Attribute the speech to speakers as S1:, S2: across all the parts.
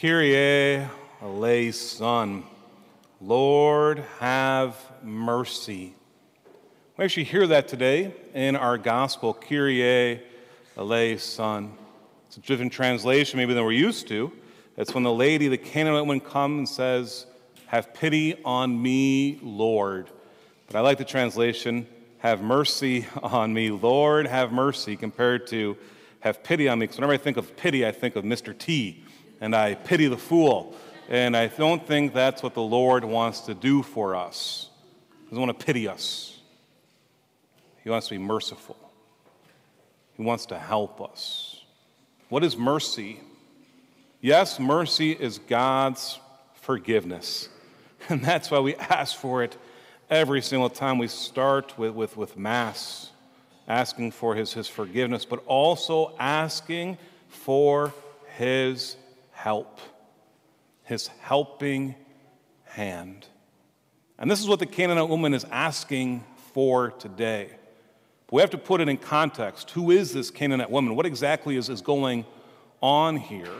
S1: Kyrie eleison. Lord, have mercy. We actually hear that today in our gospel, Kyrie eleison. It's a different translation maybe than we're used to. It's when the lady, the Canaanite woman, comes and says, Have pity on me, Lord. But I like the translation, Have mercy on me, Lord, have mercy, compared to Have pity on me. Because whenever I think of pity, I think of Mr. T, and I pity the fool. And I don't think that's what the Lord wants to do for us. He doesn't want to pity us, He wants to be merciful, He wants to help us. What is mercy? Yes, mercy is God's forgiveness. And that's why we ask for it every single time we start with, with, with Mass, asking for his, his forgiveness, but also asking for His help, His helping hand. And this is what the Canaanite woman is asking for today. But we have to put it in context. Who is this Canaanite woman? What exactly is, is going on here?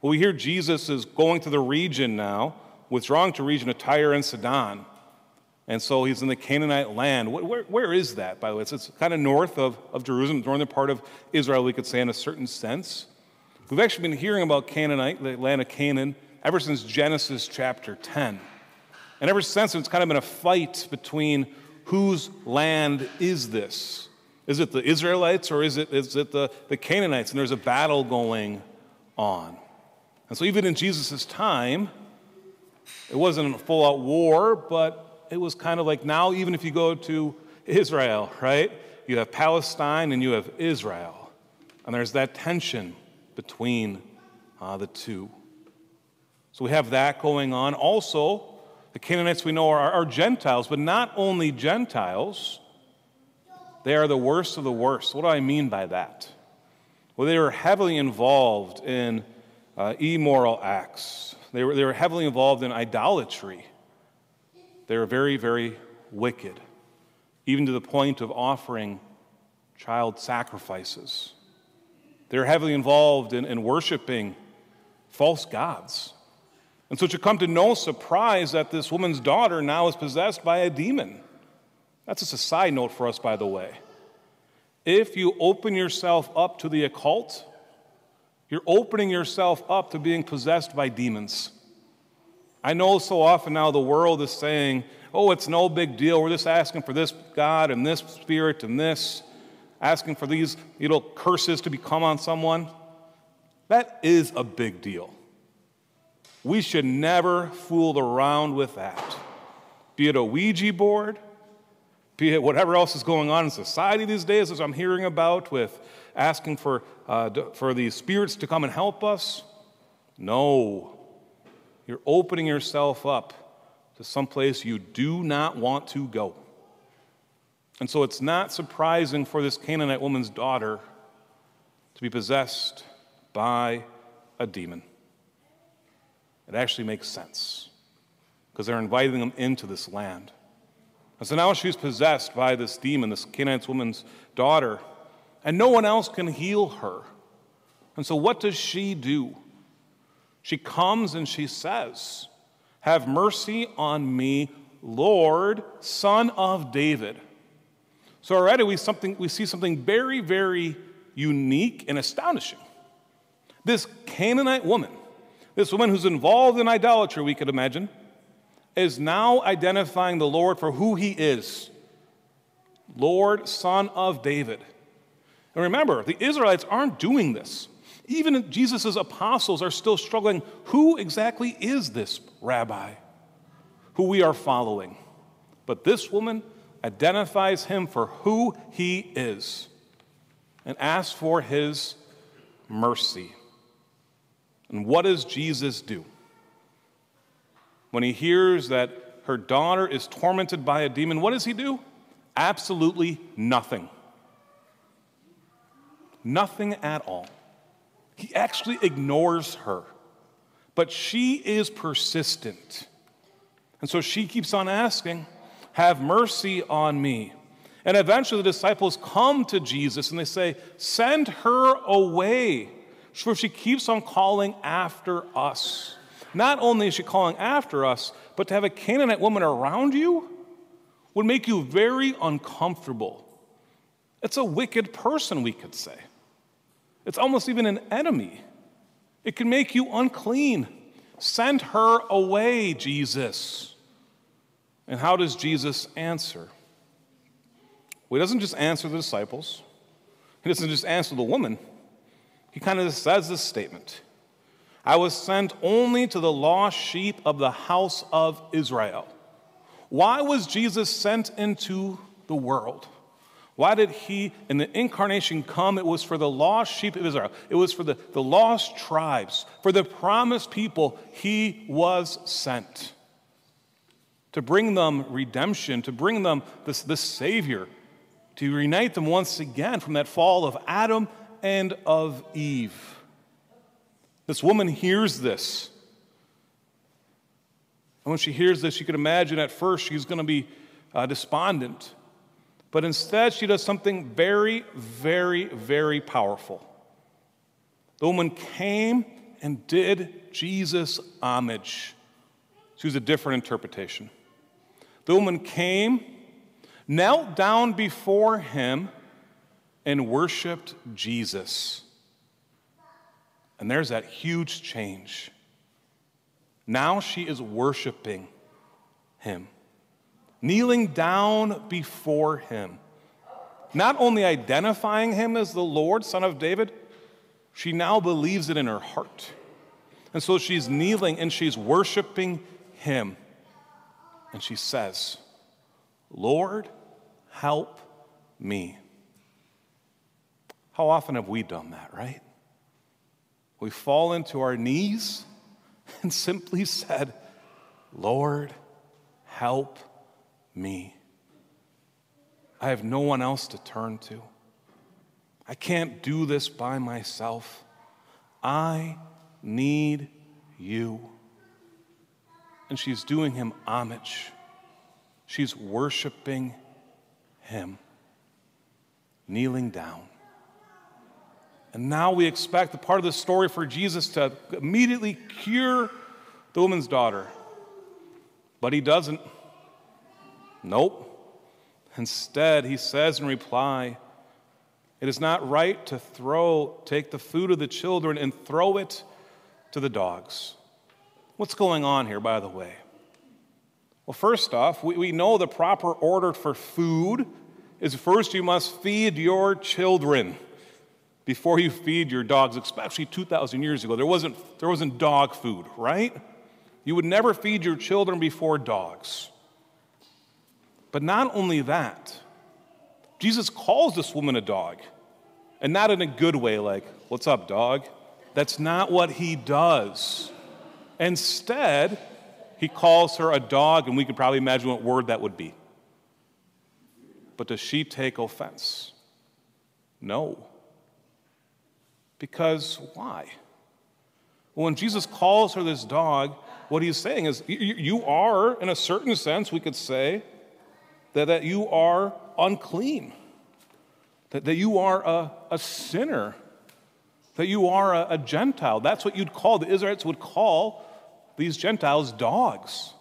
S1: Well, we hear Jesus is going to the region now, withdrawing to region of Tyre and Sidon. And so he's in the Canaanite land. Where, where is that, by the way? It's, it's kind of north of, of Jerusalem, northern part of Israel, we could say, in a certain sense. We've actually been hearing about Canaanite, the land of Canaan, ever since Genesis chapter 10. And ever since, it's kind of been a fight between whose land is this? Is it the Israelites or is it, is it the, the Canaanites? And there's a battle going on. And so, even in Jesus' time, it wasn't a full out war, but it was kind of like now, even if you go to Israel, right? You have Palestine and you have Israel. And there's that tension between uh, the two. So we have that going on. Also, the Canaanites we know are, are Gentiles, but not only Gentiles, they are the worst of the worst. What do I mean by that? Well, they were heavily involved in uh, immoral acts. They were, they were heavily involved in idolatry. They were very, very wicked, even to the point of offering child sacrifices. They were heavily involved in, in worshiping false gods. And so it should come to no surprise that this woman's daughter now is possessed by a demon. That's just a side note for us, by the way. If you open yourself up to the occult, you're opening yourself up to being possessed by demons. I know so often now the world is saying, oh, it's no big deal. We're just asking for this God and this spirit and this, asking for these know, curses to become on someone. That is a big deal. We should never fool around with that. Be it a Ouija board, be it whatever else is going on in society these days, as I'm hearing about with asking for, uh, for these spirits to come and help us. No. You're opening yourself up to some place you do not want to go. And so it's not surprising for this Canaanite woman's daughter to be possessed by a demon. It actually makes sense because they're inviting them into this land. And so now she's possessed by this demon, this Canaanite woman's daughter and no one else can heal her. And so, what does she do? She comes and she says, Have mercy on me, Lord, son of David. So, already we, something, we see something very, very unique and astonishing. This Canaanite woman, this woman who's involved in idolatry, we could imagine, is now identifying the Lord for who he is Lord, son of David. And remember, the Israelites aren't doing this. Even Jesus' apostles are still struggling. Who exactly is this rabbi who we are following? But this woman identifies him for who he is and asks for his mercy. And what does Jesus do? When he hears that her daughter is tormented by a demon, what does he do? Absolutely nothing. Nothing at all. He actually ignores her, but she is persistent. And so she keeps on asking, Have mercy on me. And eventually the disciples come to Jesus and they say, Send her away. For she keeps on calling after us. Not only is she calling after us, but to have a Canaanite woman around you would make you very uncomfortable. It's a wicked person, we could say. It's almost even an enemy. It can make you unclean. Send her away, Jesus. And how does Jesus answer? Well, he doesn't just answer the disciples, he doesn't just answer the woman. He kind of says this statement I was sent only to the lost sheep of the house of Israel. Why was Jesus sent into the world? Why did he, in the incarnation, come? It was for the lost sheep of Israel. It was for the, the lost tribes, for the promised people. He was sent to bring them redemption, to bring them this, this Savior, to unite them once again from that fall of Adam and of Eve. This woman hears this. And when she hears this, you can imagine at first she's going to be uh, despondent. But instead, she does something very, very, very powerful. The woman came and did Jesus homage. She was a different interpretation. The woman came, knelt down before him, and worshiped Jesus. And there's that huge change. Now she is worshiping him kneeling down before him. Not only identifying him as the Lord, Son of David, she now believes it in her heart. And so she's kneeling and she's worshiping him. And she says, Lord, help me. How often have we done that, right? We fall into our knees and simply said, Lord, help me. I have no one else to turn to. I can't do this by myself. I need you. And she's doing him homage. She's worshiping him, kneeling down. And now we expect the part of the story for Jesus to immediately cure the woman's daughter. But he doesn't. Nope. Instead, he says in reply, It is not right to throw, take the food of the children and throw it to the dogs. What's going on here, by the way? Well, first off, we, we know the proper order for food is first you must feed your children before you feed your dogs, especially 2,000 years ago. There wasn't, there wasn't dog food, right? You would never feed your children before dogs. But not only that, Jesus calls this woman a dog, and not in a good way, like, what's up, dog? That's not what he does. Instead, he calls her a dog, and we could probably imagine what word that would be. But does she take offense? No. Because why? Well, when Jesus calls her this dog, what he's saying is, you are, in a certain sense, we could say, that, that you are unclean, that, that you are a, a sinner, that you are a, a Gentile. That's what you'd call, the Israelites would call these Gentiles dogs.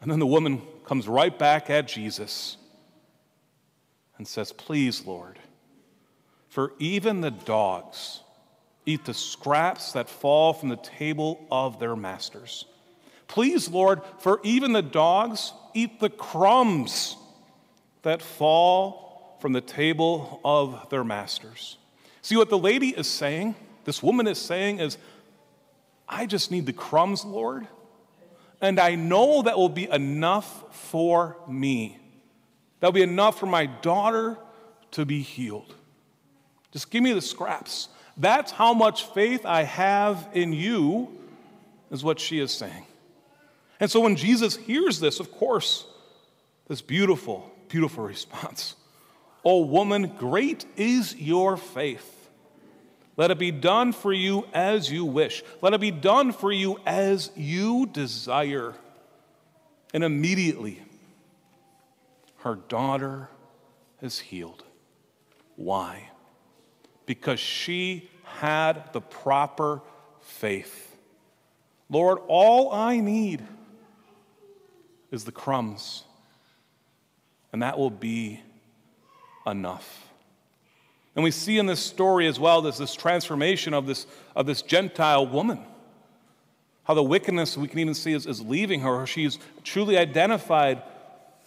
S1: And then the woman comes right back at Jesus and says, Please, Lord, for even the dogs eat the scraps that fall from the table of their masters. Please, Lord, for even the dogs eat the crumbs that fall from the table of their masters. See what the lady is saying, this woman is saying, is, I just need the crumbs, Lord, and I know that will be enough for me. That'll be enough for my daughter to be healed. Just give me the scraps. That's how much faith I have in you, is what she is saying. And so when Jesus hears this, of course, this beautiful, beautiful response Oh, woman, great is your faith. Let it be done for you as you wish. Let it be done for you as you desire. And immediately, her daughter is healed. Why? Because she had the proper faith. Lord, all I need is the crumbs, and that will be enough. And we see in this story as well this, this transformation of this, of this Gentile woman. How the wickedness we can even see is, is leaving her. She's truly identified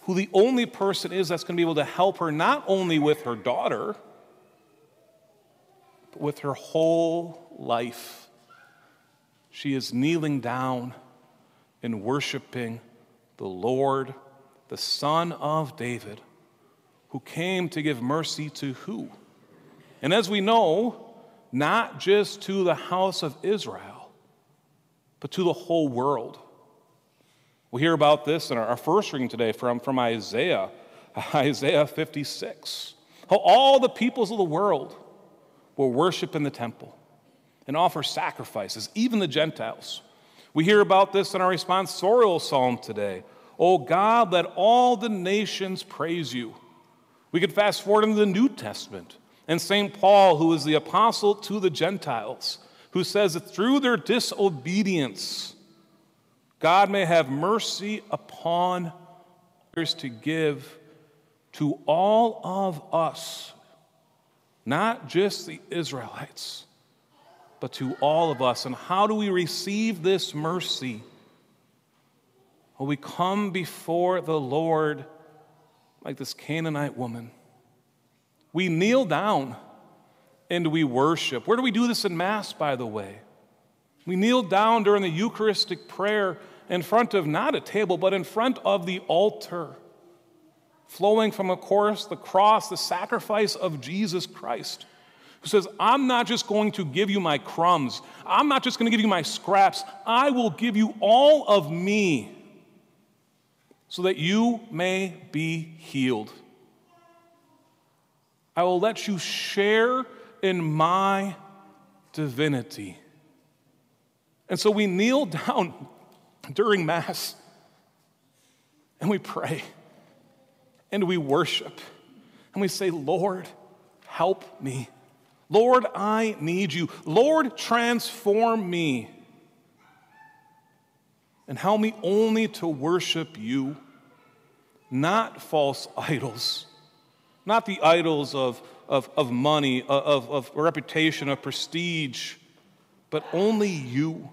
S1: who the only person is that's going to be able to help her, not only with her daughter, but with her whole life. She is kneeling down and worshiping the Lord, the Son of David, who came to give mercy to who? And as we know, not just to the house of Israel, but to the whole world. We hear about this in our first reading today from, from Isaiah, Isaiah 56. How all the peoples of the world will worship in the temple and offer sacrifices, even the Gentiles. We hear about this in our responsorial psalm today. Oh God, let all the nations praise you. We could fast forward into the New Testament and St. Paul, who is the apostle to the Gentiles, who says that through their disobedience, God may have mercy upon others to give to all of us, not just the Israelites, but to all of us. And how do we receive this mercy? Well, we come before the Lord like this Canaanite woman. We kneel down and we worship. Where do we do this in Mass, by the way? We kneel down during the Eucharistic prayer in front of not a table, but in front of the altar, flowing from, of course, the cross, the sacrifice of Jesus Christ, who says, I'm not just going to give you my crumbs, I'm not just going to give you my scraps, I will give you all of me so that you may be healed. I will let you share in my divinity. And so we kneel down during Mass and we pray and we worship and we say, Lord, help me. Lord, I need you. Lord, transform me. And help me only to worship you, not false idols, not the idols of, of, of money, uh, of, of reputation, of prestige, but only you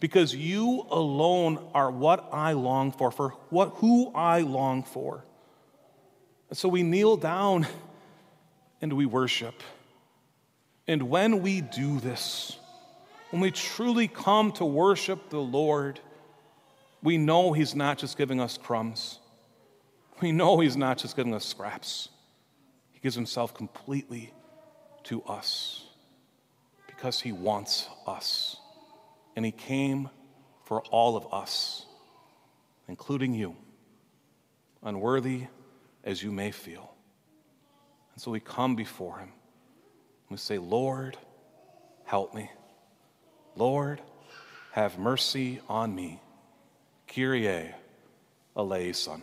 S1: because you alone are what I long for, for what, who I long for. And so we kneel down and we worship. And when we do this, when we truly come to worship the Lord, we know He's not just giving us crumbs. We know He's not just giving us scraps. He gives Himself completely to us because He wants us and he came for all of us, including you, unworthy as you may feel. And so we come before him. We say, Lord, help me. Lord, have mercy on me. Kyrie eleison.